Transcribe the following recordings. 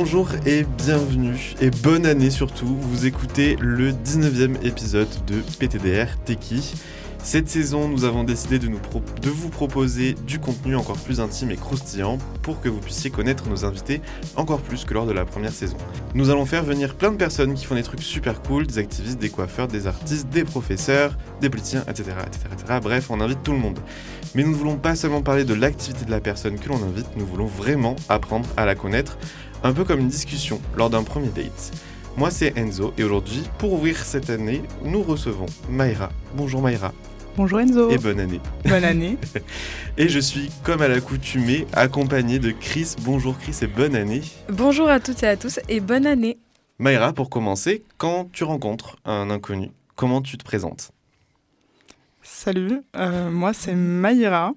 Bonjour et bienvenue et bonne année surtout. Vous écoutez le 19e épisode de PTDR Teki. Cette saison, nous avons décidé de, vous proposer du contenu encore plus intime et croustillant pour que vous puissiez connaître nos invités encore plus que lors de la première saison. Nous allons faire venir plein de personnes qui font des trucs super cool, des activistes, des coiffeurs, des artistes, des professeurs, des politiciens, etc., etc., etc. Bref, on invite tout le monde. Mais nous ne voulons pas seulement parler de l'activité de la personne que l'on invite, nous voulons vraiment apprendre à la connaître, un peu comme une discussion lors d'un premier date. Moi c'est Enzo et aujourd'hui, pour ouvrir cette année, nous recevons Mayra. Bonjour Mayra. Bonjour Enzo. Et bonne année. Bonne année. et je suis, comme à l'accoutumée, accompagné de Chris. Bonjour Chris et bonne année. Bonjour à toutes et à tous et bonne année. Mayra, pour commencer, quand tu rencontres un inconnu, comment tu te présentes? Salut, euh, moi c'est Mayra.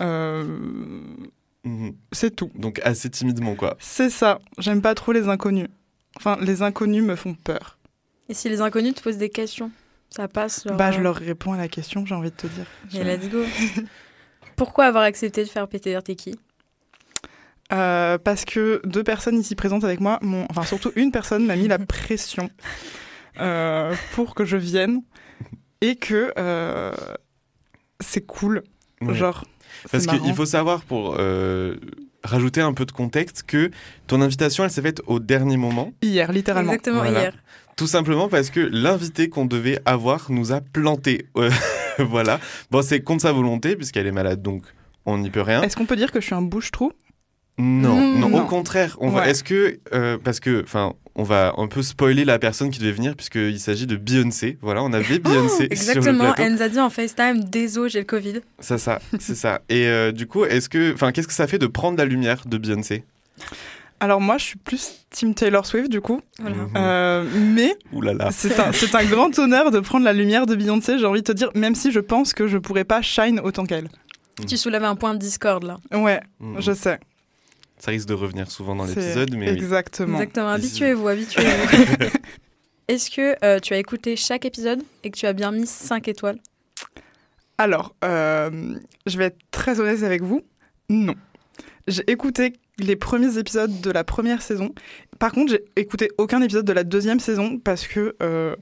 Euh, mhm. C'est tout. Donc assez timidement quoi. C'est ça, j'aime pas trop les inconnus. Enfin, les inconnus me font peur. Et si les inconnus te posent des questions ça passe Bah, je leur réponds à la question, j'ai envie de te dire. Et let's go. Pourquoi avoir accepté de faire PTR T'es qui? Euh, parce que deux personnes ici présentes avec moi, enfin surtout une personne m'a mis la pression euh, pour que je vienne et que euh, c'est cool. Genre, parce qu'il faut savoir pour rajouter un peu de contexte que ton invitation elle s'est faite au dernier moment. Hier, littéralement. Exactement hier. Tout simplement parce que l'invité qu'on devait avoir nous a planté. voilà. Bon, c'est contre sa volonté, puisqu'elle est malade, donc on n'y peut rien. Est-ce qu'on peut dire que je suis un bouche-trou? Non, non, au contraire. On va, est-ce que, euh, parce que, enfin, on va un peu spoiler la personne qui devait venir, puisqu'il s'agit de Beyoncé. Voilà, on avait Beyoncé. exactement, elle nous a dit en FaceTime Désolé, j'ai le Covid. C'est ça, c'est ça. Et euh, du coup, est-ce que, enfin, qu'est-ce que ça fait de prendre la lumière de Beyoncé? Alors moi, je suis plus Team Taylor Swift du coup. Euh, mais c'est un, un, grand honneur de prendre la lumière de Beyoncé, j'ai envie de te dire, même si je pense que je pourrais pas shine autant qu'elle. Tu soulèves un point de discorde là. Ouais, mm. je sais. Ça risque de revenir souvent dans l'épisode, mais exactement. Exactement. Habituez-vous, habituez-vous. Est-ce que euh, tu as écouté chaque épisode et que tu as bien mis 5 étoiles? Alors, euh, je vais être très honnête avec vous. Non. J'ai écouté les premiers épisodes de la première saison. Par contre, j'ai écouté aucun épisode de la deuxième saison parce que. Euh,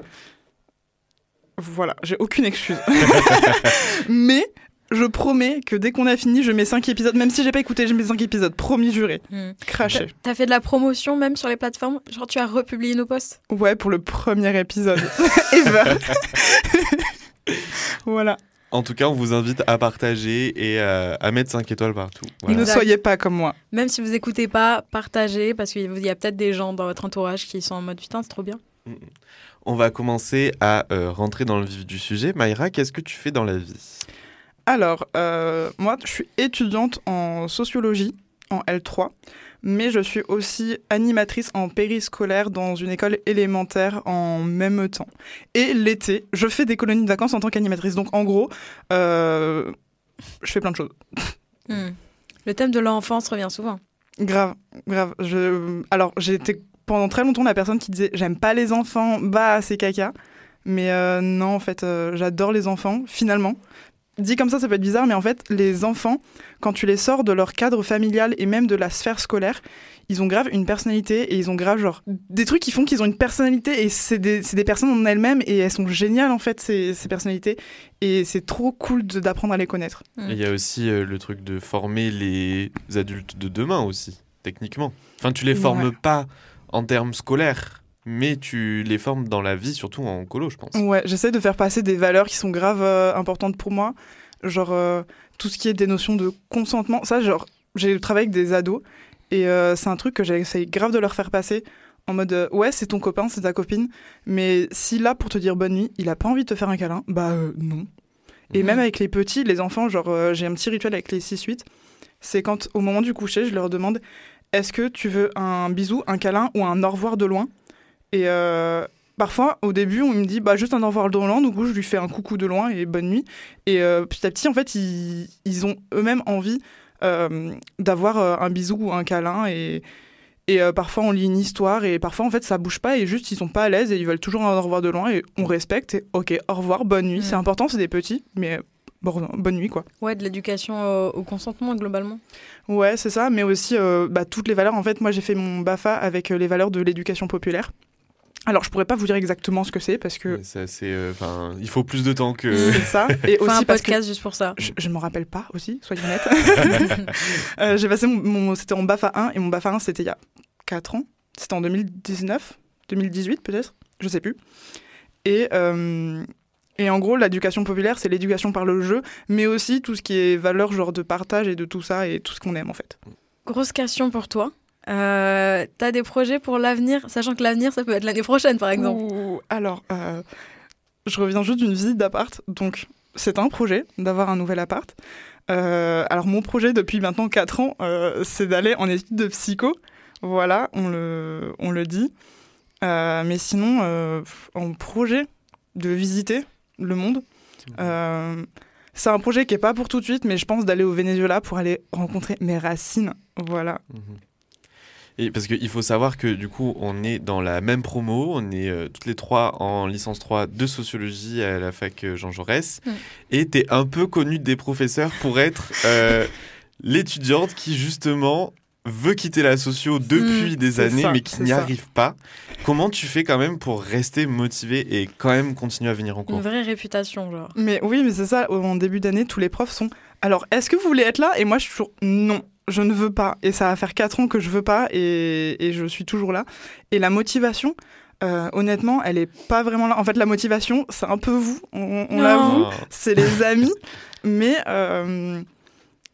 voilà, j'ai aucune excuse. Mais je promets que dès qu'on a fini, je mets 5 épisodes. Même si j'ai pas écouté, je mets 5 épisodes. Promis, juré. Hmm. Craché. T'as fait de la promotion même sur les plateformes? Genre, tu as republié nos posts? Ouais, pour le premier épisode. Ever. voilà. En tout cas, on vous invite à partager et euh, à mettre 5 étoiles partout. Ne soyez pas comme moi. Même si vous n'écoutez pas, partagez parce qu'il y a peut-être des gens dans votre entourage qui sont en mode putain, c'est trop bien. Mm, mm. On va commencer à euh, rentrer dans le vif du sujet. Mayra, qu'est-ce que tu fais dans la vie? Alors, euh, moi, je suis étudiante en sociologie en L3 mais je suis aussi animatrice en périscolaire dans une école élémentaire en même temps. Et l'été, je fais des colonies de vacances en tant qu'animatrice. Donc en gros, euh, je fais plein de choses. Hmm. Le thème de l'enfance revient souvent. Grave, grave. Je... Alors j'ai été pendant très longtemps la personne qui disait j'aime pas les enfants, bah c'est caca. Mais euh, non, en fait, euh, j'adore les enfants, finalement. Dit comme ça, ça peut être bizarre, mais en fait, les enfants, quand tu les sors de leur cadre familial et même de la sphère scolaire, ils ont grave une personnalité et ils ont grave genre des trucs qui font qu'ils ont une personnalité et c'est des, des, personnes en elles-mêmes et elles sont géniales en fait ces, ces personnalités et c'est trop cool d'apprendre à les connaître. Il y a aussi euh, le truc de former les adultes de demain aussi, techniquement. Enfin, tu les formes pas en termes scolaires mais tu les formes dans la vie, surtout en colo, je pense. Ouais, j'essaie de faire passer des valeurs qui sont graves euh, importantes pour moi, genre euh, tout ce qui est des notions de consentement. Ça, genre, j'ai travaillé avec des ados, et euh, c'est un truc que j'essaie grave de leur faire passer en mode ouais, c'est ton copain, c'est ta copine, mais si là, pour te dire bonne nuit, il a pas envie de te faire un câlin, bah non. Et même avec les petits, les enfants, genre, j'ai un petit rituel avec les 6-8, c'est quand au moment du coucher, je leur demande est-ce que tu veux un bisou, un câlin ou un au revoir de loin? Et euh, parfois, au début, on me dit bah, juste un au revoir de loin, du coup, je lui fais un coucou de loin et bonne nuit. Et euh, petit à petit, en fait, ils, ils ont eux-mêmes envie euh, d'avoir un bisou ou un câlin. Et, et parfois, on lit une histoire et parfois, en fait, ça bouge pas et juste, ils sont pas à l'aise et ils veulent toujours un au revoir de loin et on respecte. Et ok, au revoir, bonne nuit. C'est important, c'est des petits, mais bon, bonne nuit, quoi. Ouais, de l'éducation au, au consentement, globalement. Ouais, c'est ça, mais aussi euh, bah, toutes les valeurs. En fait, moi, j'ai fait mon BAFA avec euh, les valeurs de l'éducation populaire. Alors, je pourrais pas vous dire exactement ce que c'est parce que c'est euh, enfin, il faut plus de temps que. c'est ça. Et Enfin, un aussi parce que podcast juste pour ça. je, je m'en rappelle pas aussi, soyons honnêtes. Euh, j'ai passé mon, mon- c'était en BAFA 1 et mon BAFA 1 c'était il y a 4 ans. C'était en 2019, 2018 peut-être, je sais plus. Et euh, et en gros, l'éducation populaire, c'est l'éducation par le jeu, mais aussi tout ce qui est valeur genre de partage et de tout ça et tout ce qu'on aime en fait. Grosse question pour toi. Euh, T'as des projets pour l'avenir, sachant que l'avenir, ça peut être l'année prochaine, par exemple. Ouh, alors, euh, je reviens juste d'une visite d'appart. Donc, c'est un projet d'avoir un nouvel appart. Euh, alors, mon projet depuis maintenant 4 ans, euh, c'est d'aller en études de psycho. Voilà, on le, on le dit. Euh, mais sinon, euh, en projet de visiter le monde. Euh, c'est un projet qui est pas pour tout de suite, mais je pense d'aller au Venezuela pour aller rencontrer mes racines. Voilà. Mhm. Et parce qu'il faut savoir que du coup, on est dans la même promo, on est euh, toutes les trois en licence 3 de sociologie à la fac euh, Jean Jaurès. Mm. Et tu es un peu connue des professeurs pour être euh, l'étudiante qui justement veut quitter la socio depuis Mm, des années ça, mais qui n'y arrive pas. Comment tu fais quand même pour rester motivée et quand même continuer à venir en Une cours vraie réputation, genre. Mais oui, mais c'est ça, en début d'année, tous les profs sont Alors, est-ce que vous voulez être là? Et moi, je suis toujours Non, je ne veux pas. Et ça va faire 4 ans que je veux pas et, et je suis toujours là. Et la motivation, euh, honnêtement, elle est pas vraiment là. En fait, la motivation, c'est un peu vous, on, l'avoue. Ah. C'est les amis. mais euh,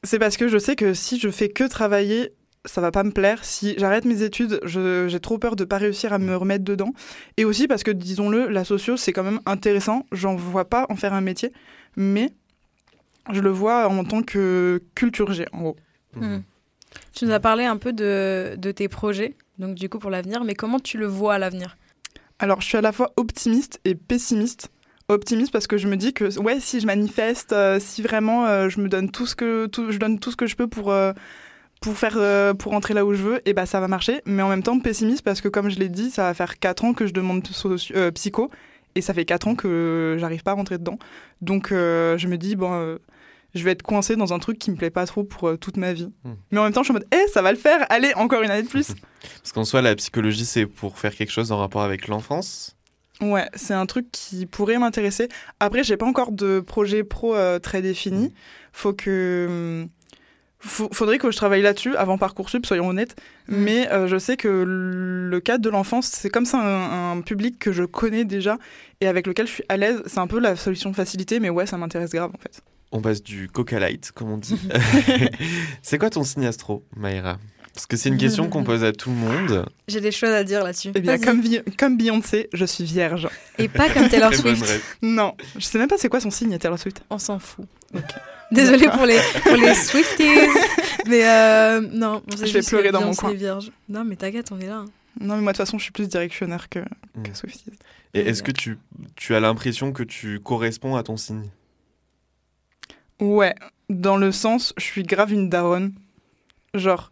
c'est parce que je sais que si je fais que travailler, ça va pas me plaire. Si j'arrête mes études, j'ai trop peur de pas réussir à me remettre dedans. Et aussi parce que, disons-le, la socio, c'est quand même intéressant. J'en vois pas en faire un métier, mais je le vois en tant que culture G, en gros. Hmm. Tu nous as parlé un peu de, de tes projets, donc du coup pour l'avenir, mais comment tu le vois à l'avenir? Alors, je suis à la fois optimiste et pessimiste. Optimiste parce que je me dis que ouais, si je manifeste, euh, si vraiment euh, je me donne tout ce que tout, je donne tout ce que je peux pour euh, pour faire euh, pour entrer là où je veux, et bah ça va marcher. Mais en même temps pessimiste parce que comme je l'ai dit, ça va faire 4 ans que je demande euh, psycho et ça fait 4 ans que j'arrive pas à rentrer dedans. Donc euh, je me dis bon euh, je vais être coincée dans un truc qui me plaît pas trop pour euh, toute ma vie. Hmm. Mais en même temps, je suis en mode eh, ça va le faire. Allez, encore une année de plus. Parce qu'en soi, la psychologie, c'est pour faire quelque chose en rapport avec l'enfance. Ouais, c'est un truc qui pourrait m'intéresser. Après, j'ai pas encore de projet pro euh, très défini. Faut que. faut- faudrait que je travaille là-dessus avant Parcoursup, soyons honnêtes. Mais euh, je sais que le cadre de l'enfance, c'est comme ça un, un public que je connais déjà et avec lequel je suis à l'aise. C'est un peu la solution de facilité, mais ouais, ça m'intéresse grave en fait. On passe du coca light, comme on dit. c'est quoi ton signe astro, Maïra? Parce que c'est une question qu'on pose à tout le monde. J'ai des choses à dire là-dessus. Eh bien, comme, comme Beyoncé, je suis vierge. Et pas comme Taylor Swift. Non, je sais même pas c'est quoi son signe, Taylor Swift. On s'en fout. Désolée pour les, pour les Swifties. mais euh, non, Je vais pleurer dans mon coin. est vierge. Non, mais t'inquiète, on est là. hein. Non, mais moi de toute façon, je suis plus directionnaire que, que Mm. Swifties. Et est-ce que tu, tu as l'impression que tu corresponds à ton signe? Ouais, dans le sens, je suis grave une daronne. Genre,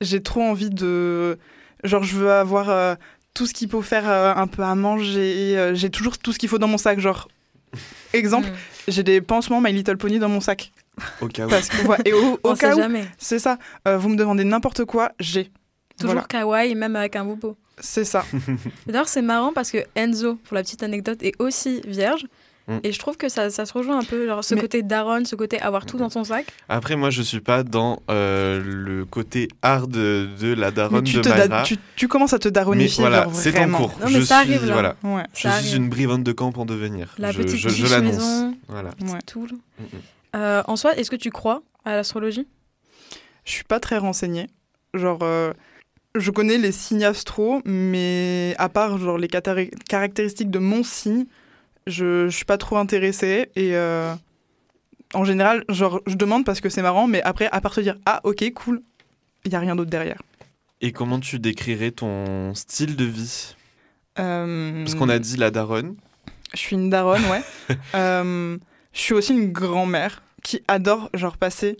j'ai trop envie de. Genre, je veux avoir euh, tout ce qu'il faut faire euh, un peu à manger. euh, j'ai toujours tout ce qu'il faut dans mon sac. Genre, exemple, Hmm. j'ai des pansements My Little Pony dans mon sac. Au cas où. Parce que, ouais, et au, au On cas sait où, jamais. c'est ça. Euh, vous me demandez n'importe quoi, j'ai. Toujours Voilà, kawaii, même avec un bobo. c'est ça. D'ailleurs, c'est marrant parce que Enzo, pour la petite anecdote, est aussi vierge. Mm. Et je trouve que ça, ça se rejoint un peu, genre ce Mais- côté daronne, ce côté avoir tout dans son sac. Après, moi, je suis pas dans euh, le côté hard de, de la daronne tu, de da- tu, tu commences à te Mais daronifier. voilà, c'est en cours. Non, mais je ça suis, arrive, là. Voilà, Ouais, je Ça suis arrive. une brivante de camp en devenir. La je petite je, je biche l'annonce. Voilà. ouais. Tout. Mm, mm. Euh, en soi, est-ce que tu crois à l'astrologie? Je suis pas très renseignée. Genre, euh, je connais les signes astro, mais à part genre les caractéristiques de mon signe, je, je suis pas trop intéressée. Et euh, en général, genre, je demande parce que c'est marrant, mais après, à part se dire ah ok cool, il y a rien d'autre derrière. Et comment tu décrirais ton style de vie? Euh, Parce qu'on a dit la daronne. Je suis une daronne, ouais. Euh, je suis aussi une grand-mère qui adore genre passer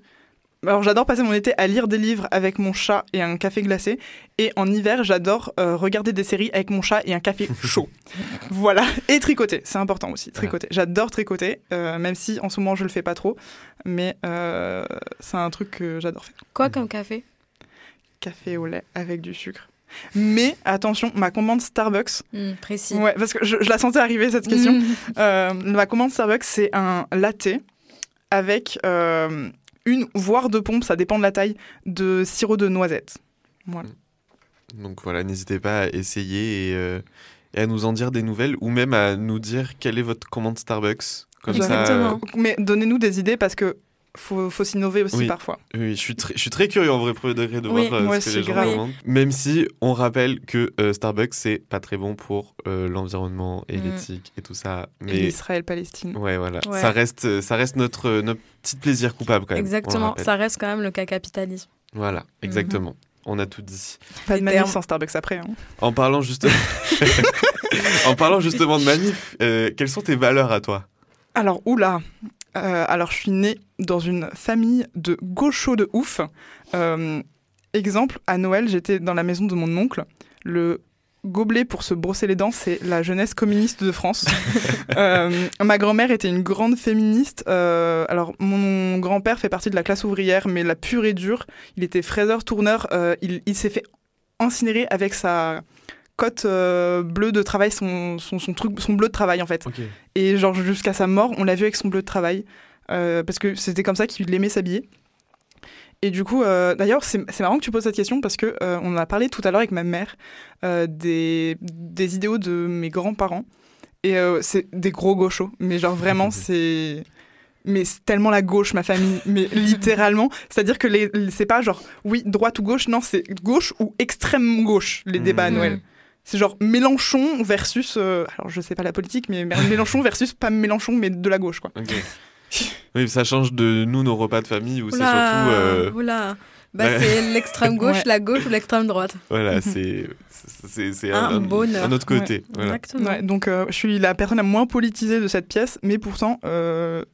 alors j'adore passer mon été à lire des livres avec mon chat et un café glacé. Et en hiver, j'adore euh, regarder des séries avec mon chat et un café chaud. voilà. Et tricoter, c'est important aussi. Tricoter. J'adore tricoter, euh, même si en ce moment je le fais pas trop. Mais euh, c'est un truc que j'adore faire. Quoi comme café? Café au lait avec du sucre. Mais attention, ma commande Starbucks. Hmm, précis. Ouais, parce que je, je la sentais arriver cette question. Euh, ma commande Starbucks, c'est un latte avec euh, une, voire deux pompes, ça dépend de la taille, de sirop de noisette. Voilà. Donc voilà, n'hésitez pas à essayer et, euh, et à nous en dire des nouvelles ou même à nous dire quelle est votre commande Starbucks. Comme ça, Exactement. Mais donnez-nous des idées parce que faut, faut s'innover aussi Oui. parfois. Oui, je suis très, je suis très curieux en vrai premier degré de Oui, voir euh, ce que les gens grave. commandent. Même si on rappelle que euh, Starbucks c'est pas très bon pour euh, l'environnement et Mm. l'éthique et tout ça. Et Mais Israël-Palestine. ouais, voilà, Ouais. ça reste, ça reste notre, notre petit plaisir coupable quand même. Exactement, ça reste quand même le cas capitalisme. Voilà, exactement. On a tout dit. Pas de manif sans Starbucks après. hein. En parlant justement, en parlant justement de manif, euh, quelles sont tes valeurs à toi? Alors, oula Euh, Alors, je suis née dans une famille de gauchos de ouf. Euh, exemple, à Noël, j'étais dans la maison de mon oncle. Le gobelet pour se brosser les dents, c'est la jeunesse communiste de France. Euh, ma grand-mère était une grande féministe. Euh, alors, mon grand-père fait partie de la classe ouvrière, mais la pure et dure. Il était fraiseur-tourneur. Euh, il il s'est fait incinérer avec sa cote euh, bleue de travail, son, son, son truc, son bleu de travail en fait. Et genre jusqu'à sa mort, on l'a vu avec son bleu de travail. euh, parce que c'était comme ça qu'il aimait s'habiller. Et du coup, euh, d'ailleurs, c'est marrant que tu poses cette question parce que euh, on en a parlé tout à l'heure avec ma mère des, des idéaux de mes grands-parents. Et c'est des gros gauchos. Mais genre vraiment, c'est. Mais c'est tellement la gauche, ma famille. Mais littéralement. C'est-à-dire que les, les- c'est pas genre, oui, droite ou gauche. Non, c'est gauche ou extrême gauche, les débats à Mmh. Noël. C'est genre Mélenchon versus. euh, alors, je sais pas la politique, mais Mélenchon versus pas Mélenchon, mais de la gauche, quoi. Ok. oui, ça change de nous nos repas de famille où c'est surtout euh, oula. Bah, ouais. c'est l'extrême gauche, Ouais. la gauche ou l'extrême droite. voilà, c'est c'est c'est Un bonheur. un autre côté. Voilà. Exactement. Ouais, donc, euh, je suis la personne la moins politisée de cette pièce, mais pourtant, euh,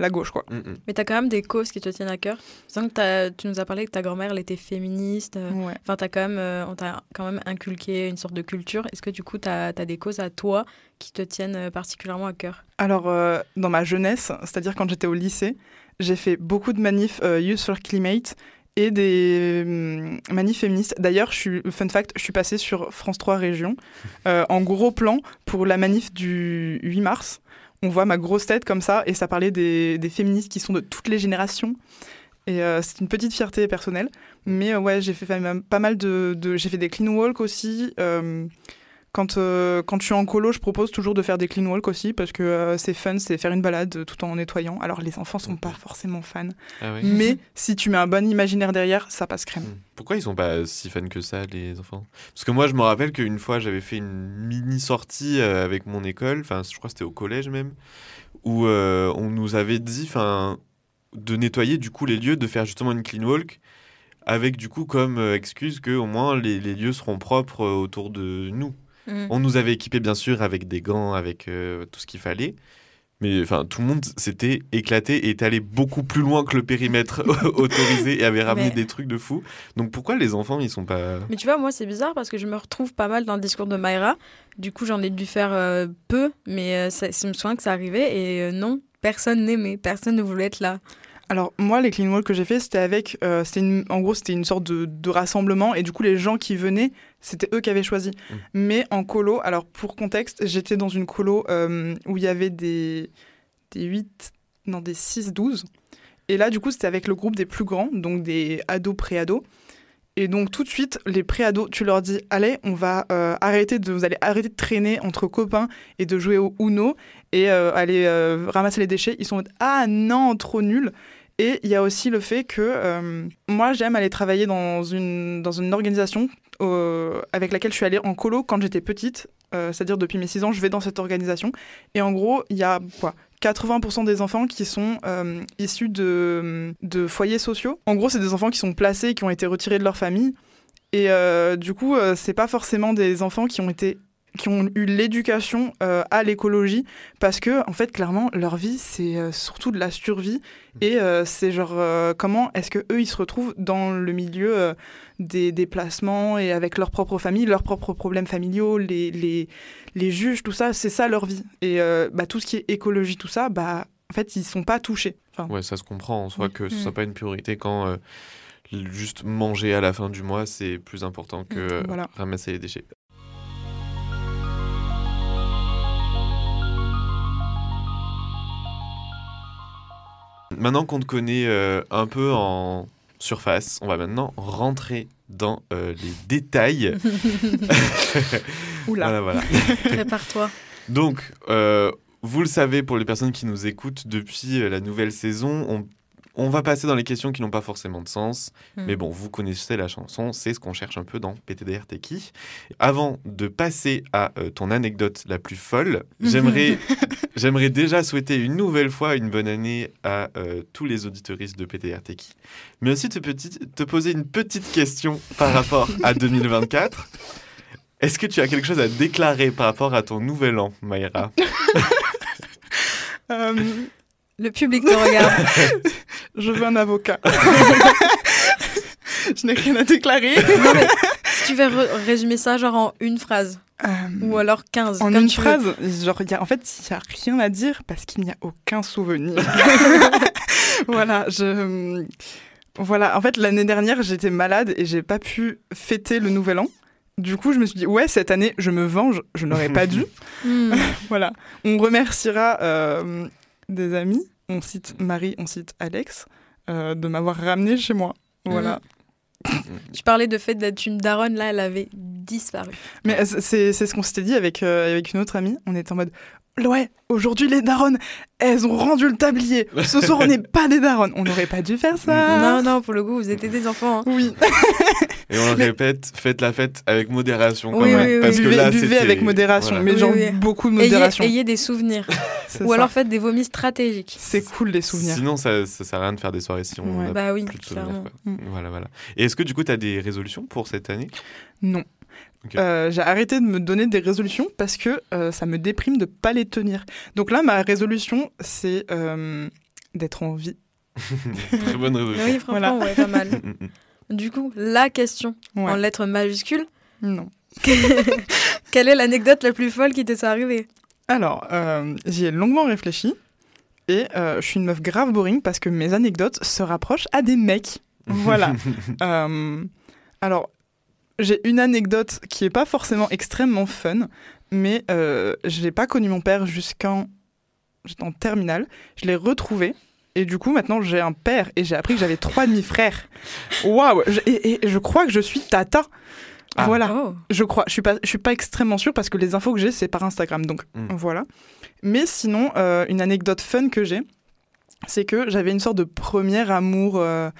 la gauche, quoi. Mm, mm. Mais t'as quand même des causes qui te tiennent à cœur. Sans que tu nous as parlé que ta grand-mère, elle était féministe. euh, Ouais. Enfin, t'as quand même, euh, on t'a quand même inculqué une sorte de culture. Est-ce que du coup, t'as as des causes à toi qui te tiennent euh, particulièrement à cœur? Alors, euh, dans ma jeunesse, c'est-à-dire quand j'étais au lycée, j'ai fait beaucoup de manifs euh, Youth for Climate et des hum, manifs féministes. D'ailleurs, je suis, fun fact, je suis passée sur France 3 Région euh, en gros plan pour la manif du 8 mars. On voit ma grosse tête comme ça et ça parlait des, des féministes qui sont de toutes les générations. Et euh, c'est une petite fierté personnelle. Mais euh, ouais, j'ai fait pas mal de. de- j'ai fait des clean walk aussi. euh, quand, euh, quand je suis en colo, je propose toujours de faire des clean walk aussi parce que euh, c'est fun, c'est faire une balade tout en nettoyant. Alors les enfants sont pas forcément fans, Ah ouais. mais si tu mets un bon imaginaire derrière, ça passe crème. Mm. Pourquoi ils sont pas si fans que ça, les enfants? Parce que moi, je me rappelle qu'une fois, j'avais fait une mini sortie euh, avec mon école, enfin, je crois que c'était au collège même, où euh, on nous avait dit, enfin, de nettoyer du coup les lieux, de faire justement une clean walk, avec du coup comme excuse que au moins les, les lieux seront propres autour de nous. Mhm. On nous avait équipés bien sûr avec des gants, avec euh, tout ce qu'il fallait. Mais enfin, tout le monde s'était éclaté et est allé beaucoup plus loin que le périmètre autorisé et avait ramené Mais- des trucs de fou. Donc pourquoi les enfants ils sont pas Mais tu vois, moi, c'est bizarre parce que je me retrouve pas mal dans le discours de Mayra. Du coup, j'en ai dû faire euh, peu, mais euh, ça, je me souviens que ça arrivait et euh, non, personne n'aimait, personne ne voulait être là. Alors moi, les clean walk que j'ai fait, c'était avec, euh, une- en gros, c'était une sorte de, de rassemblement et du coup, les gens qui venaient, c'était eux qui avaient choisi. Mm. Mais en colo, alors pour contexte, j'étais dans une colo euh, où il y avait des des 8, non des 6, 12. Et là, du coup, c'était avec le groupe des plus grands, donc des ados, pré-ados. Et donc tout de suite, les pré-ados, tu leur dis, allez, on va euh, arrêter de, vous allez arrêter de traîner entre copains et de jouer au Uno et euh, aller euh, ramasser les déchets. Ils sont ah non, trop nul. Et il y a aussi le fait que moi, j'aime aller travailler dans une, dans une organisation avec laquelle je suis allée en colo quand j'étais petite. Euh, C'est-à-dire depuis mes 6 ans, je vais dans cette organisation. Et en gros, il y a quoi 80% des enfants qui sont euh, issus de, de foyers sociaux. En gros, c'est des enfants qui sont placés, qui ont été retirés de leur famille. Et euh, du coup, euh, c'est pas forcément des enfants qui ont été qui ont eu l'éducation euh, à l'écologie parce que en fait clairement leur vie c'est euh, surtout de la survie et euh, c'est genre euh, comment est-ce que eux ils se retrouvent dans le milieu euh, des déplacements et avec leur propre famille leurs propres problèmes familiaux les, les, les juges tout ça c'est ça leur vie et euh, bah, tout ce qui est écologie tout ça bah en fait ils sont pas touchés enfin, Ouais, ça se comprend en soi que ce Mm. soit pas une priorité quand euh, juste manger à la fin du mois, c'est plus important que Voilà. ramasser les déchets. Maintenant qu'on te connaît euh, un peu en surface, on va maintenant rentrer dans euh, les détails. oula Voilà, voilà. Prépare-toi. Donc, euh, vous le savez, pour les personnes qui nous écoutent depuis euh, la nouvelle saison, on, on va passer dans les questions qui n'ont pas forcément de sens. Mm. Mais bon, vous connaissez la chanson, c'est ce qu'on cherche un peu dans PTDR qui Avant de passer à euh, ton anecdote la plus folle, j'aimerais, j'aimerais déjà souhaiter une nouvelle fois une bonne année à euh, tous les auditeuristes de PTDR qui Mais aussi te, petit- te poser une petite question par rapport à 2024. Est-ce que tu as quelque chose à déclarer par rapport à ton nouvel an, Maïra Euh, Le public te regarde. je veux un avocat je n'ai rien à déclarer Non, mais tu veux re- résumer ça genre en une phrase Euh, ou alors 15 En comme une tu veux. phrase, genre, y a, en fait, il n'y a rien à dire parce qu'il n'y a aucun souvenir. voilà, je. Voilà, en fait, l'année dernière, j'étais malade et j'ai pas pu fêter le nouvel an. Du coup, je me suis dit, ouais, cette année, je me venge, je n'aurais pas dû. Hmm. voilà. On remerciera euh, des amis, on cite Marie, on cite Alex, euh, de m'avoir ramené chez moi. Voilà. Tu parlais de fait d'être une daronne, là, elle avait disparu. Mais c'est c'est ce qu'on s'était dit avec, euh, avec une autre amie. On était en mode Ouais, aujourd'hui les daronnes, elles ont rendu le tablier. Ce soir, on n'est pas des daronnes. On n'aurait pas dû faire ça. Non, non, pour le coup, vous étiez des enfants. hein. Oui, Et on le Mais- répète, faites la fête avec modération quand Oui, même. oui, oui. parce que buvez, là, buvez avec modération, voilà. mais Oui, genre oui. beaucoup de Ayez, modération. ayez des souvenirs. Ou ça. alors faites des vomis stratégiques. C'est cool les souvenirs. Sinon, ça, ça sert à rien de faire des soirées si on Ouais. n'a Bah oui, plus de souvenirs. quoi. Mm. Voilà, voilà. Et est-ce que du coup, tu as des résolutions pour cette année? Non. Euh, j'ai arrêté de me donner des résolutions parce que euh, ça me déprime de pas les tenir. Donc là, ma résolution, c'est euh, d'être en vie. Très bonne résolution. Oui, franchement, ouais, pas mal. Mm, mm, mm. Du coup, la question Ouais. en lettres majuscules Non. quelle est l'anecdote la plus folle qui t'est arrivée? Alors, euh, j'y ai longuement réfléchi et euh, je suis une meuf grave boring parce que mes anecdotes se rapprochent à des mecs. Voilà. Euh, alors, j'ai une anecdote qui est pas forcément extrêmement fun, mais euh, je n'ai pas connu mon père jusqu'en j'étais en terminale. Je l'ai retrouvé. Et du coup, maintenant, j'ai un père et j'ai appris que j'avais trois demi-frères. Waouh Je- et, et je crois que je suis tata. Ah. Voilà. Oh. Je crois. Je suis pas, je suis pas extrêmement sûre parce que les infos que j'ai, c'est par Instagram. Donc Mm. voilà. Mais sinon, euh, une anecdote fun que j'ai, c'est que j'avais une sorte de premier amour, euh,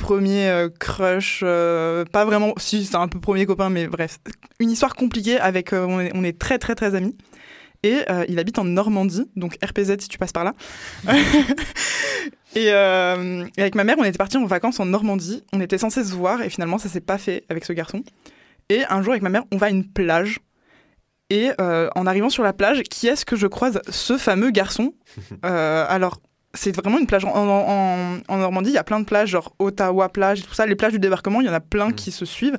premier euh, crush, euh, pas vraiment. Si, c'est un peu premier copain, mais bref, une histoire compliquée avec. euh, on, est, on est très très très amis. Et euh, il habite en Normandie, donc RPZ si tu passes par là. et, et avec ma mère, on était partis en vacances en Normandie. On était censés se voir et finalement ça s'est pas fait avec ce garçon. Et un jour avec ma mère, on va à une plage. Et en arrivant sur la plage, qui est-ce que je croise Ce fameux garçon? Alors, c'est vraiment une plage. En, en- en- en Normandie, il y a plein de plages, genre Ottawa plage et tout ça. Les plages du débarquement, il y en a plein Mm. qui se suivent.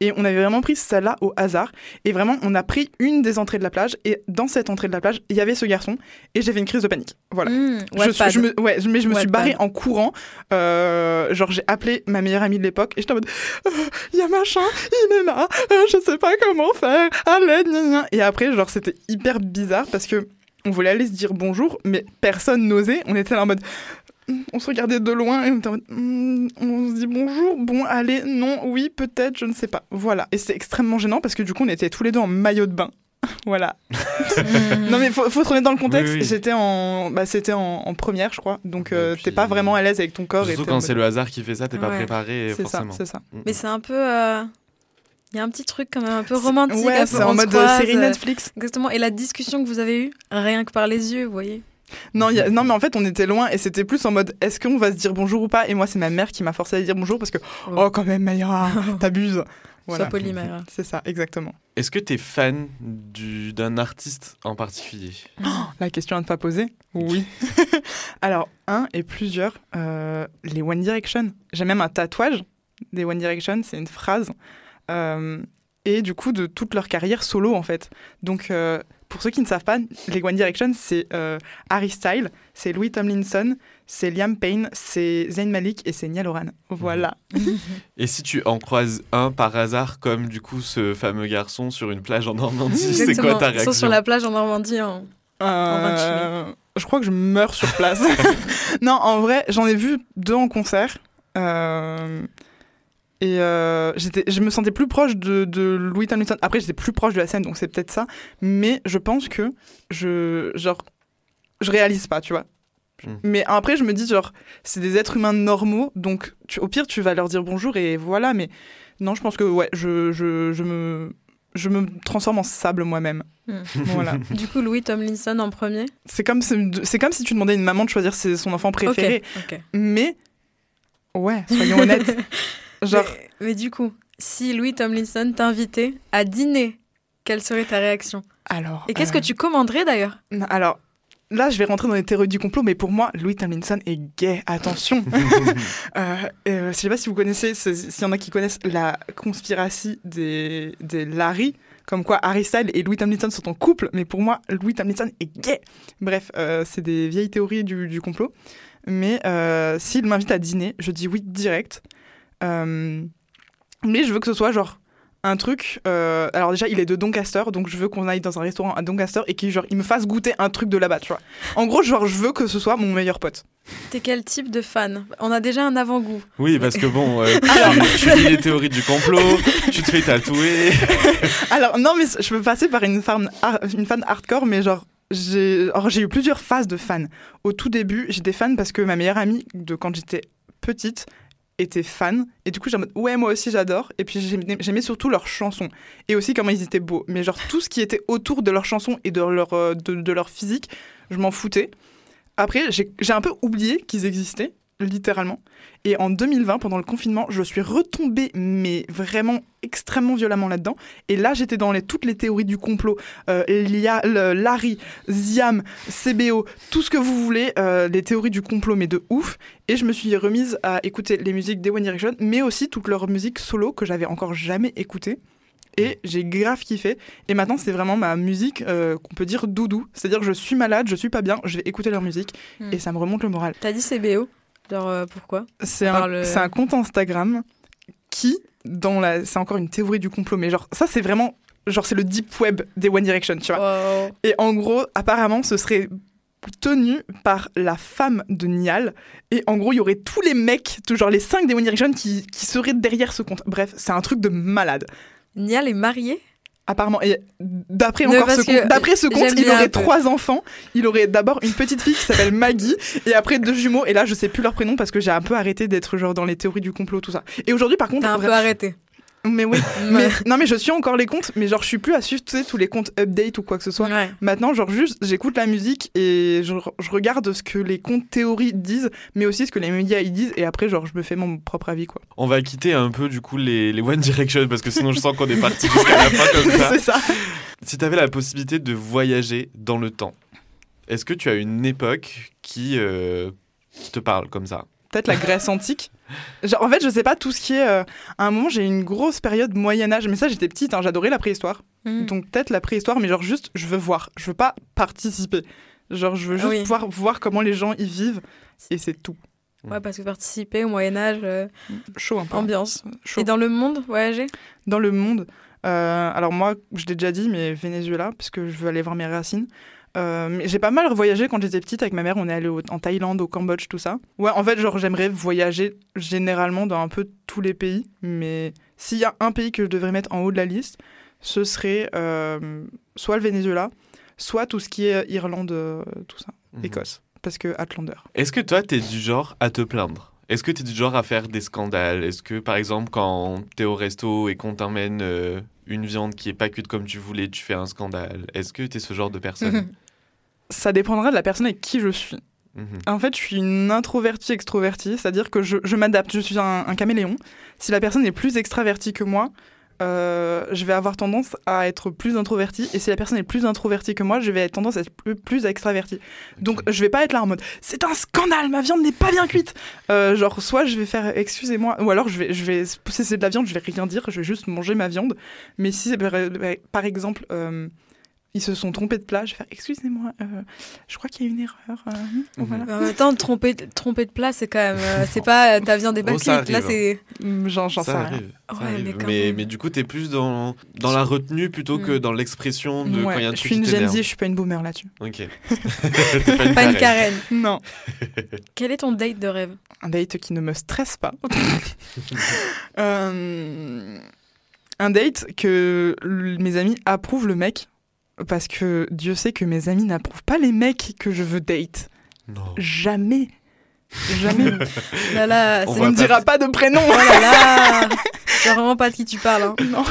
Et on avait vraiment pris celle-là au hasard. Et vraiment, on a pris une des entrées de la plage. Et dans cette entrée de la plage, il y avait ce garçon. Et j'ai fait une crise de panique. Voilà. Hmm, Je, Wattpad. suis- je me, ouais, mais je me suis barrée en courant. Euh, genre, j'ai appelé ma meilleure amie de l'époque et j'étais en mode Euh, Il y a machin, il est là, euh, je sais pas comment faire, l'aide, gna, gna. Et après, genre, c'était hyper bizarre parce que on voulait aller se dire bonjour, mais personne n'osait. On était là en mode on se regardait de loin et on était en mode Hmm, on se dit bonjour, bon, allez, non, oui, peut-être, je ne sais pas. Voilà. Et c'est extrêmement gênant parce que du coup, on était tous les deux en maillot de bain. voilà. Non mais faut, faut te remettre dans le contexte. Oui, oui. J'étais en, bah, c'était en, en première, je crois. Donc euh, t'es pas vraiment à l'aise avec ton corps. et Surtout quand c'est le hasard qui fait ça, t'es pas Ouais. préparé C'est ça, forcément. c'est ça. Mm, Mais mm. c'est un peu. euh, Il y a un petit truc quand même un peu romantique. un Ouais, peu, c'est en mode croise, série euh, Netflix. Exactement. Et la discussion que vous avez eue, rien que par les yeux, vous voyez. Non, il y a- non, mais en fait, on était loin et c'était plus en mode est-ce qu'on va se dire bonjour ou pas? Et moi, c'est ma mère qui m'a forcé à dire bonjour parce que Oh. oh, quand même, Mayra, t'abuses. Voilà. Sois poli, Mayra. C'est ça, exactement. Est-ce que tu es fan du- d'un artiste en particulier? La question à ne pas poser? Oui. Alors, un et plusieurs, euh, les One Direction. J'ai même un tatouage des One Direction, c'est une phrase. Euh, et du coup, de toute leur carrière solo, en fait. Donc, euh, pour ceux qui ne savent pas, les One Direction, c'est euh, Harry Styles, c'est Louis Tomlinson, c'est Liam Payne, c'est Zayn Malik et c'est Niall Horan. Voilà. Et si tu en croises un par hasard, comme du coup ce fameux garçon sur une plage en Normandie, c'est quoi ta réaction sur la plage en Normandie. en- Euh, je crois que je meurs sur place. non, en vrai, j'en ai vu deux en concert. Euh, et euh, j'étais, je me sentais plus proche de, de Louis Tomlinson. Après, j'étais plus proche de la scène, donc c'est peut-être ça. Mais je pense que je, genre, je réalise pas, tu vois. Mm. Mais après, je me dis, genre, c'est des êtres humains normaux, donc tu- au pire, tu vas leur dire bonjour et voilà. Mais non, je pense que, ouais, je, je, je me, je me transforme en sable moi-même. Mm. Voilà. Du coup, Louis Tomlinson en premier? C'est comme, c'est comme si tu demandais à une maman de choisir ses- son enfant préféré. Mais, ouais, soyons honnêtes. Genre, Mais, mais du coup, si Louis Tomlinson t'invitait à dîner, quelle serait ta réaction? Alors. Et qu'est-ce euh, que tu commanderais d'ailleurs? Alors, là, je vais rentrer dans les théories du complot, mais pour moi, Louis Tomlinson est gay. Attention. euh, euh, je sais pas si vous connaissez, s'il y en a qui connaissent la conspiratie des, des Larry. Comme quoi Harry Styles et Louis Tomlinson sont en couple, mais pour moi, Louis Tomlinson est gay. Bref, euh, c'est des vieilles théories du, du complot. Mais euh, s'il m'invite à dîner, je dis oui direct. Euh, mais je veux que ce soit genre un truc. euh, alors déjà, il est de Doncaster, donc je veux qu'on aille dans un restaurant à Doncaster et qu'il genre il me fasse goûter un truc de là-bas, tu vois. En gros, genre je veux que ce soit mon meilleur pote. T'es quel type de fan? On a déjà un avant-goût. Oui, parce que bon, euh, tu, tu lis les théories du complot, tu te fais tatouer. Alors non, mais je peux passer par une fan, une fan hardcore, mais genre j'ai alors, j'ai eu plusieurs phases de fans. Au tout début, j'étais fan parce que ma meilleure amie de quand j'étais petite était fan et du coup j'ai en mode ouais moi aussi j'adore. Et puis j'aimais surtout leurs chansons. Et aussi comment ils étaient beaux. Mais genre tout ce qui était autour de leurs chansons et de leur euh, de, leur physique je m'en foutais. Après j'ai un peu oublié qu'ils existaient littéralement et en 2020 pendant le confinement je suis retombée mais vraiment extrêmement violemment là-dedans et là j'étais dans les, toutes les théories du complot euh, Lia- le- Larry Ziam CBO tout ce que vous voulez euh, les théories du complot mais de ouf et je me suis remise à écouter les musiques des One Direction, mais aussi toute leur musique solo que j'avais encore jamais écoutée. Et j'ai grave kiffé. Et maintenant, c'est vraiment ma musique euh, qu'on peut dire doudou. C'est-à-dire que je suis malade, je suis pas bien, je vais écouter leur musique Hmm. et ça me remonte le moral. T'as dit CBO Genre euh, pourquoi C'est un, le- c'est un compte Instagram qui, dans la. C'est encore une théorie du complot, mais genre, ça, c'est vraiment. Genre, c'est le deep web des One Direction, tu vois. Et en gros, apparemment, ce serait tenu par la femme de Niall. Et en gros, il y aurait tous les mecs, tout genre les 5 des One Direction qui, qui seraient derrière ce compte. Bref, c'est un truc de malade. Niall est marié? Apparemment, et d'après encore ce compte, d'après ce compte, il aurait trois enfants. Il aurait d'abord une petite fille qui s'appelle Maggie, et après deux jumeaux. Et là, je sais plus leur prénom parce que j'ai un peu arrêté d'être genre dans les théories du complot, tout ça. Et aujourd'hui, par contre, T'as un peu arrêté. Mais oui, mais, non mais je suis encore les comptes, mais genre je suis plus à suivre tu sais, tous les comptes update ou quoi que ce soit. Ouais. Maintenant, genre juste, j'écoute la musique et je, je regarde ce que les comptes théories disent, mais aussi ce que les médias ils disent, et après, genre, je me fais mon propre avis, quoi. On va quitter un peu du coup les, les One Direction parce que sinon je sens qu'on est parti jusqu'à la fin comme ça. C'est ça. Si tu avais la possibilité de voyager dans le temps, est-ce que tu as une époque qui, euh, qui te parle comme ça? Peut-être la Grèce antique. Genre, en fait, je sais pas tout ce qui est. euh, à un moment, j'ai eu une grosse période Moyen-Âge, mais ça, j'étais petite, hein, j'adorais la préhistoire. Mm. Donc, peut-être la préhistoire, mais genre, juste, je veux voir. Je veux pas participer. Genre, je veux juste Oui. pouvoir voir comment les gens y vivent, et c'est tout. Ouais, parce que participer au Moyen-Âge, euh, Chaud un peu. ambiance. Chaud. Et dans le monde, voyager dans le monde. euh, alors moi, je l'ai déjà dit, mais Venezuela, parce que je veux aller voir mes racines. Euh, mais j'ai pas mal voyagé quand j'étais petite avec ma mère. On est allé au- en Thaïlande, au Cambodge, tout ça. Ouais, en fait, genre j'aimerais voyager généralement dans un peu tous les pays. Mais s'il y a un pays que je devrais mettre en haut de la liste, ce serait euh, soit le Venezuela, soit tout ce qui est Irlande, euh, tout ça, Mhm. Écosse, parce que Outlander. Est-ce que toi, t'es du genre à te plaindre? Est-ce que t'es du genre à faire des scandales? Est-ce que, par exemple, quand t'es au resto et qu'on t'emmène euh, une viande qui est pas cuite comme tu voulais, tu fais un scandale? Est-ce que t'es ce genre de personne? Ça dépendra de la personne avec qui je suis. Mhm. En fait, je suis une introvertie extrovertie, c'est-à-dire que je, je m'adapte, je suis un, un caméléon. Si la personne est plus extravertie que moi, euh, je vais avoir tendance à être plus introvertie. Et si la personne est plus introvertie que moi, je vais être tendance à être plus, plus extravertie. Donc je vais pas être là en mode c'est un scandale, ma viande n'est pas bien cuite. Euh, genre soit je vais faire excusez-moi, ou alors je vais, je vais si c'est de la viande, je vais rien dire, je vais juste manger ma viande. Mais si c'est par exemple euh, ils se sont trompés de plat. Je vais faire, excusez-moi, euh, je crois qu'il y a une erreur. euh, voilà. Mais En même temps, tromper, tromper de place, c'est quand même. euh, c'est pas euh, ta viande est pas Oh. Là, c'est. Mm, J'en sais Ça rien. Ouais, mais du coup, t'es plus dans, dans la retenue plutôt que Mm. dans l'expression de quand il y a un Ouais, je suis une Gen Z, je suis pas une boomer là-dessus. Ok. Pas une Pas une Karen. carène. Non. Quel est ton date de rêve? Un date qui ne me stresse pas. Euh, un date que mes amis approuvent le mec. Parce que Dieu sait que mes amis n'approuvent pas les mecs que je veux date. Non. Jamais. Jamais. Là, là, c'est. On ne pas- dira pas de prénom. Oh là là Je sais vraiment pas de qui tu parles. Hein. non.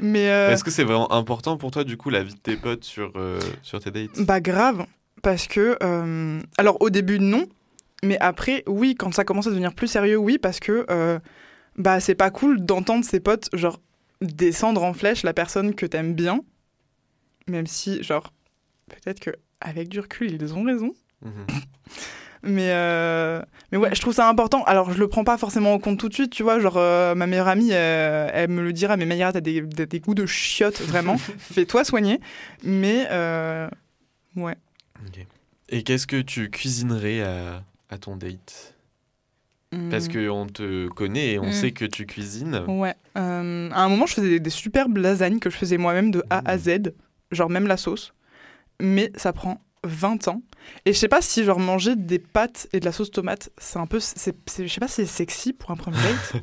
Mais euh, Est-ce que c'est vraiment important pour toi, du coup, la vie de tes potes sur, euh, sur tes dates? Bah grave. Parce que... euh, alors au début, non. Mais après, oui, quand ça commence à devenir plus sérieux, oui, parce que euh, bah c'est pas cool d'entendre ses potes, genre, descendre en flèche la personne que t'aimes bien. Même si, genre, peut-être que avec du recul, ils ont raison. Mhm. Mais, euh, mais ouais, je trouve ça important. Alors, je le prends pas forcément en compte tout de suite, tu vois. Genre, euh, ma meilleure amie, euh, elle me le dira, mais Maïra, t'as des, t'as des goûts de chiottes, vraiment. Fais-toi soigner. Mais, euh, ouais. Et qu'est-ce que tu cuisinerais à, à ton date? Parce Hmm. qu'on te connaît et on Mm. sait que tu cuisines. Ouais. Euh, à un moment, je faisais des, des superbes lasagnes que je faisais moi-même de A à Z, genre même la sauce. Mais ça prend 20 ans. Et je sais pas si genre manger des pâtes et de la sauce tomate, c'est un peu, c'est, c'est- je sais pas si c'est sexy pour un premier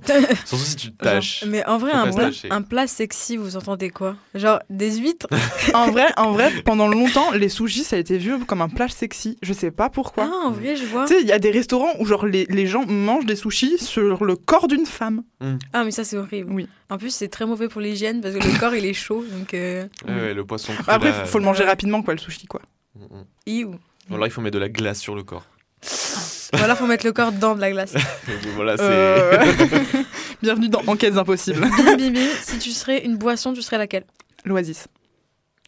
date. Surtout si tu tâches. Mais en vrai, un plat, un plat sexy, vous entendez quoi? Genre des huîtres? En vrai, en vrai, pendant longtemps, les sushis ça a été vu comme un plat sexy. Je sais pas pourquoi. Ah, en vrai, je vois. Tu sais, il y a des restaurants où genre les, les gens mangent des sushis sur le corps d'une femme. Ah, mais ça, c'est horrible. Oui. En plus, c'est très mauvais pour l'hygiène parce que le corps, il est chaud. Donc, euh... Ouais, ouais, le poisson cru. Après, là, faut le manger Ouais. rapidement quoi, le sushi quoi. mm, mm. iou. Ou alors il faut mettre de la glace sur le corps. Ou alors, faut mettre le corps dans de la glace. Voilà, c'est. Euh, Bienvenue dans Enquêtes impossibles. Bim, bim, bim. Si tu serais une boisson, tu serais laquelle? L'oasis.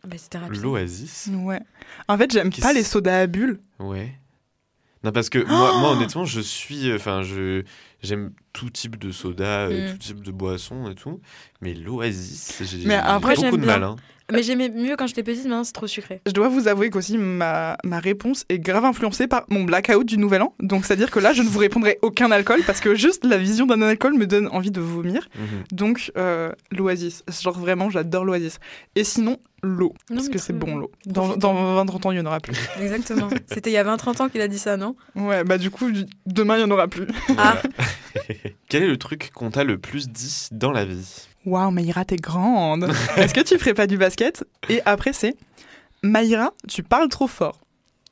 Ah Bah, c'était rapide. L'oasis? Ouais. En fait, j'aime pas les sodas à bulles. Ouais. Non, parce que moi, moi, honnêtement, je suis. Enfin, je. J'aime tout type de soda, euh, Mm. tout type de boisson et tout. Mais l'oasis, j'ai beaucoup de bien. mal. hein. Mais j'aimais mieux quand j'étais petite, maintenant c'est trop sucré. Je dois vous avouer qu'aussi ma, ma réponse est grave influencée par mon blackout du nouvel an. Donc, c'est-à-dire que là, je ne vous répondrai aucun alcool parce que juste la vision d'un alcool me donne envie de vomir. Mhm. Donc, euh, l'oasis. Genre vraiment, j'adore l'oasis. Et sinon, l'eau. Non, Parce que c'est bon, l'eau. Dans, dans 20-30 ans, il n'y en aura plus. Exactement. C'était il y a 20-30 ans qu'il a dit ça, non? Ouais, bah du coup, demain, il n'y en aura plus. Ah, Quel est le truc qu'on t'a le plus dit dans la vie? Waouh, Maïra, t'es grande. Est-ce que tu ferais pas du basket? Et après, c'est Maïra, tu parles trop fort.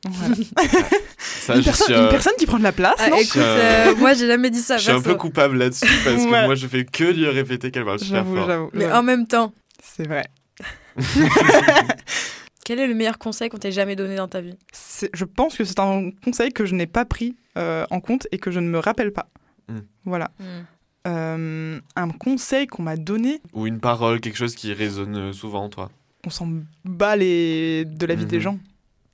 Voilà. Ça, Une, euh, personne qui prend de la place, Ah, non? écoute, Euh, moi j'ai jamais dit ça. je suis un peu coupable là-dessus parce que moi, je fais que lui répéter qu'elle parle super J'avoue, fort. j'avoue. Mais en même temps, C'est vrai. quel est le meilleur conseil qu'on t'ait jamais donné dans ta vie? C'est- Je pense que c'est un conseil que je n'ai pas pris euh, en compte et que je ne me rappelle pas. Mm. Voilà. Hmm. Euh, un conseil qu'on m'a donné, Ou une parole, quelque chose qui résonne euh, souvent en toi. on s'en bat les... de la vie des Mhm. gens.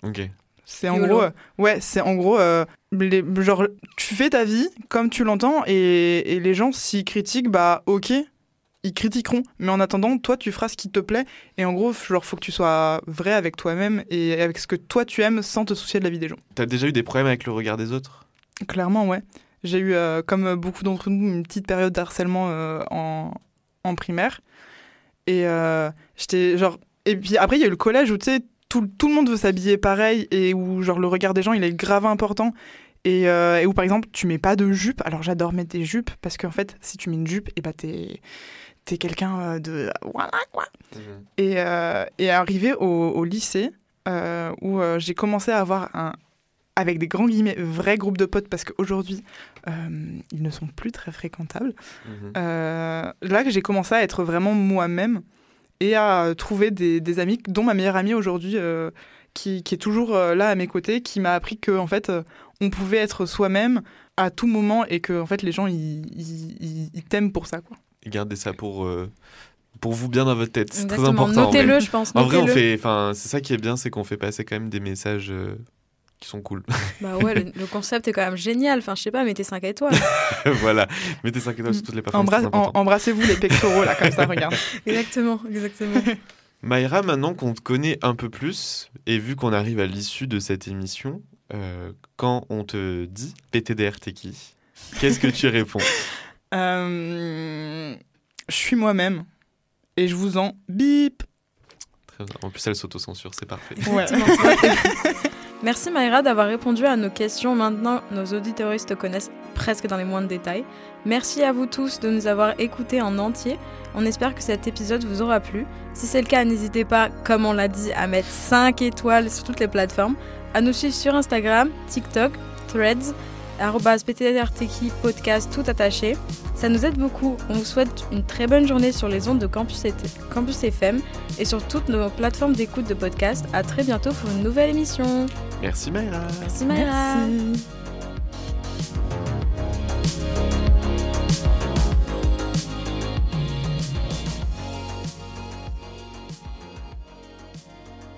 Ok. C'est en gros, euh, ouais, c'est en gros, euh, les- genre, tu fais ta vie comme tu l'entends et, et les gens, s'ils critiquent, bah ok, ils critiqueront. Mais en attendant, toi, tu feras ce qui te plaît. Et en gros, genre, faut que tu sois vrai avec toi-même et avec ce que toi tu aimes sans te soucier de la vie des gens. T'as déjà eu des problèmes avec le regard des autres? Clairement, ouais. J'ai eu, euh, comme beaucoup d'entre nous, une petite période d'harcèlement euh, en, en primaire. Et euh, j'étais genre. Et puis après, il y a eu le collège où tu sais, tout, tout le monde veut s'habiller pareil et où genre le regard des gens il est grave important. Et, euh, et où par exemple, tu mets pas de jupe. Alors j'adore mettre des jupes parce qu'en fait, si tu mets une jupe, et bah t'es t'es quelqu'un de. Voilà quoi. Et, euh, et arrivé au, au lycée, euh, où euh, j'ai commencé à avoir un, avec des grands guillemets, vrai groupe de potes, parce qu'aujourd'hui, euh, ils ne sont plus très fréquentables. Mhm. Euh, là que j'ai commencé à être vraiment moi-même et à trouver des, des amis, dont ma meilleure amie aujourd'hui, euh, qui, qui est toujours euh, là à mes côtés, qui m'a appris que en fait, euh, on pouvait être soi-même à tout moment et que en fait, les gens, ils, t'aiment pour ça. Quoi. Gardez ça pour, euh, pour vous bien dans votre tête. C'est très important. Notez-le, je pense. En vrai, on notez-le. fait, enfin, c'est ça qui est bien, c'est qu'on fait passer quand même des messages euh, qui sont cool. Bah ouais, le, le concept est quand même génial. Enfin, je sais pas, mettez 5 étoiles. voilà, mettez 5 étoiles sur toutes les plateformes. Embrasse- en- Embrassez-vous les pectoraux là, comme ça, regarde. exactement, exactement. Mayra, maintenant qu'on te connaît un peu plus, et vu qu'on arrive à l'issue de cette émission, euh, quand on te dit PTDR, t'es qui Qu'est-ce que tu réponds? Euh, je suis moi-même et je vous en bip. Très bien. En plus, elle s'auto-censure, c'est parfait. Ouais. Merci Mayra d'avoir répondu à nos questions. Maintenant, nos auditoristes te connaissent presque dans les moindres détails. Merci à vous tous de nous avoir écoutés en entier. On espère que cet épisode vous aura plu. Si c'est le cas, n'hésitez pas, comme on l'a dit, à mettre 5 étoiles sur toutes les plateformes, à nous suivre sur Instagram, TikTok, Threads, arobase PTDRTK podcast tout attaché. Ça nous aide beaucoup. On vous souhaite une très bonne journée sur les ondes de Campus, Campus FM et sur toutes nos plateformes d'écoute de podcast. À très bientôt pour une nouvelle émission. Merci Mayra Merci Mayra. Merci.